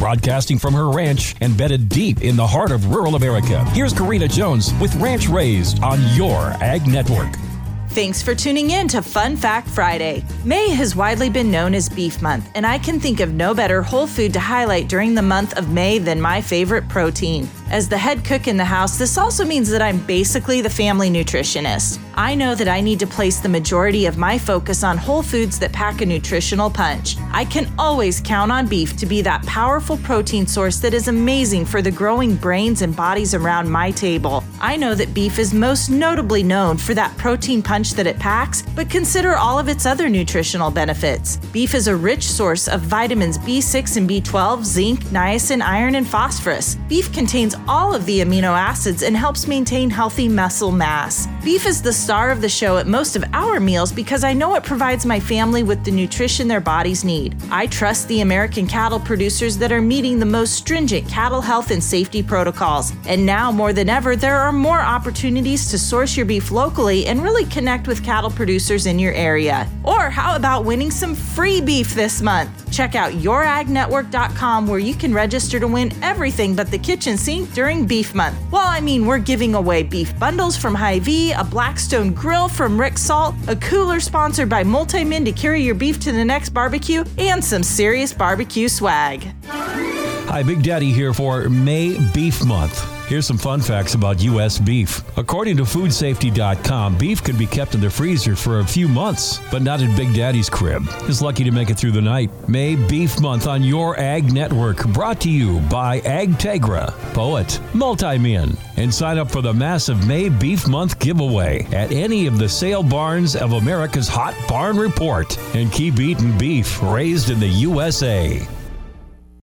broadcasting from her ranch embedded deep in the heart of rural America. Here's Karina Jones with Ranch Raised on your Ag Network. Thanks for tuning in to Fun Fact Friday. May has widely been known as Beef Month, and I can think of no better whole food to highlight during the month of May than my favorite protein. As the head cook in the house, this also means that I'm basically the family nutritionist. I know that I need to place the majority of my focus on whole foods that pack a nutritional punch. I can always count on beef to be that powerful protein source that is amazing for the growing brains and bodies around my table. I know that beef is most notably known for that protein punch that it packs, but consider all of its other nutritional benefits. Beef is a rich source of vitamins B6 and B12, zinc, niacin, iron, and phosphorus. Beef contains all of the amino acids and helps maintain healthy muscle mass. Beef is the star of the show at most of our meals because I know it provides my family with the nutrition their bodies need. I trust the American cattle producers that are meeting the most stringent cattle health and safety protocols. And now more than ever, there are more opportunities to source your beef locally and really connect with cattle producers in your area. Or how about winning some free beef this month? Check out youragnetwork.com where you can register to win everything but the kitchen sink during Beef Month. Well, I mean, we're giving away beef bundles from Hy-Vee, a Blackstone grill from Rick Salt, a cooler sponsored by Multimin to carry your beef to the next barbecue, and some serious barbecue swag. Hi, Big Daddy here for May Beef Month. Here's some fun facts about U.S. beef. According to foodsafety.com, beef can be kept in the freezer for a few months, but not in Big Daddy's crib. He's lucky to make it through the night. May Beef Month on your Ag Network, brought to you by AgTegra, Poet, Multimin, and sign up for the massive May Beef Month giveaway at any of the sale barns of America's Hot Barn Report and keep eating beef raised in the USA.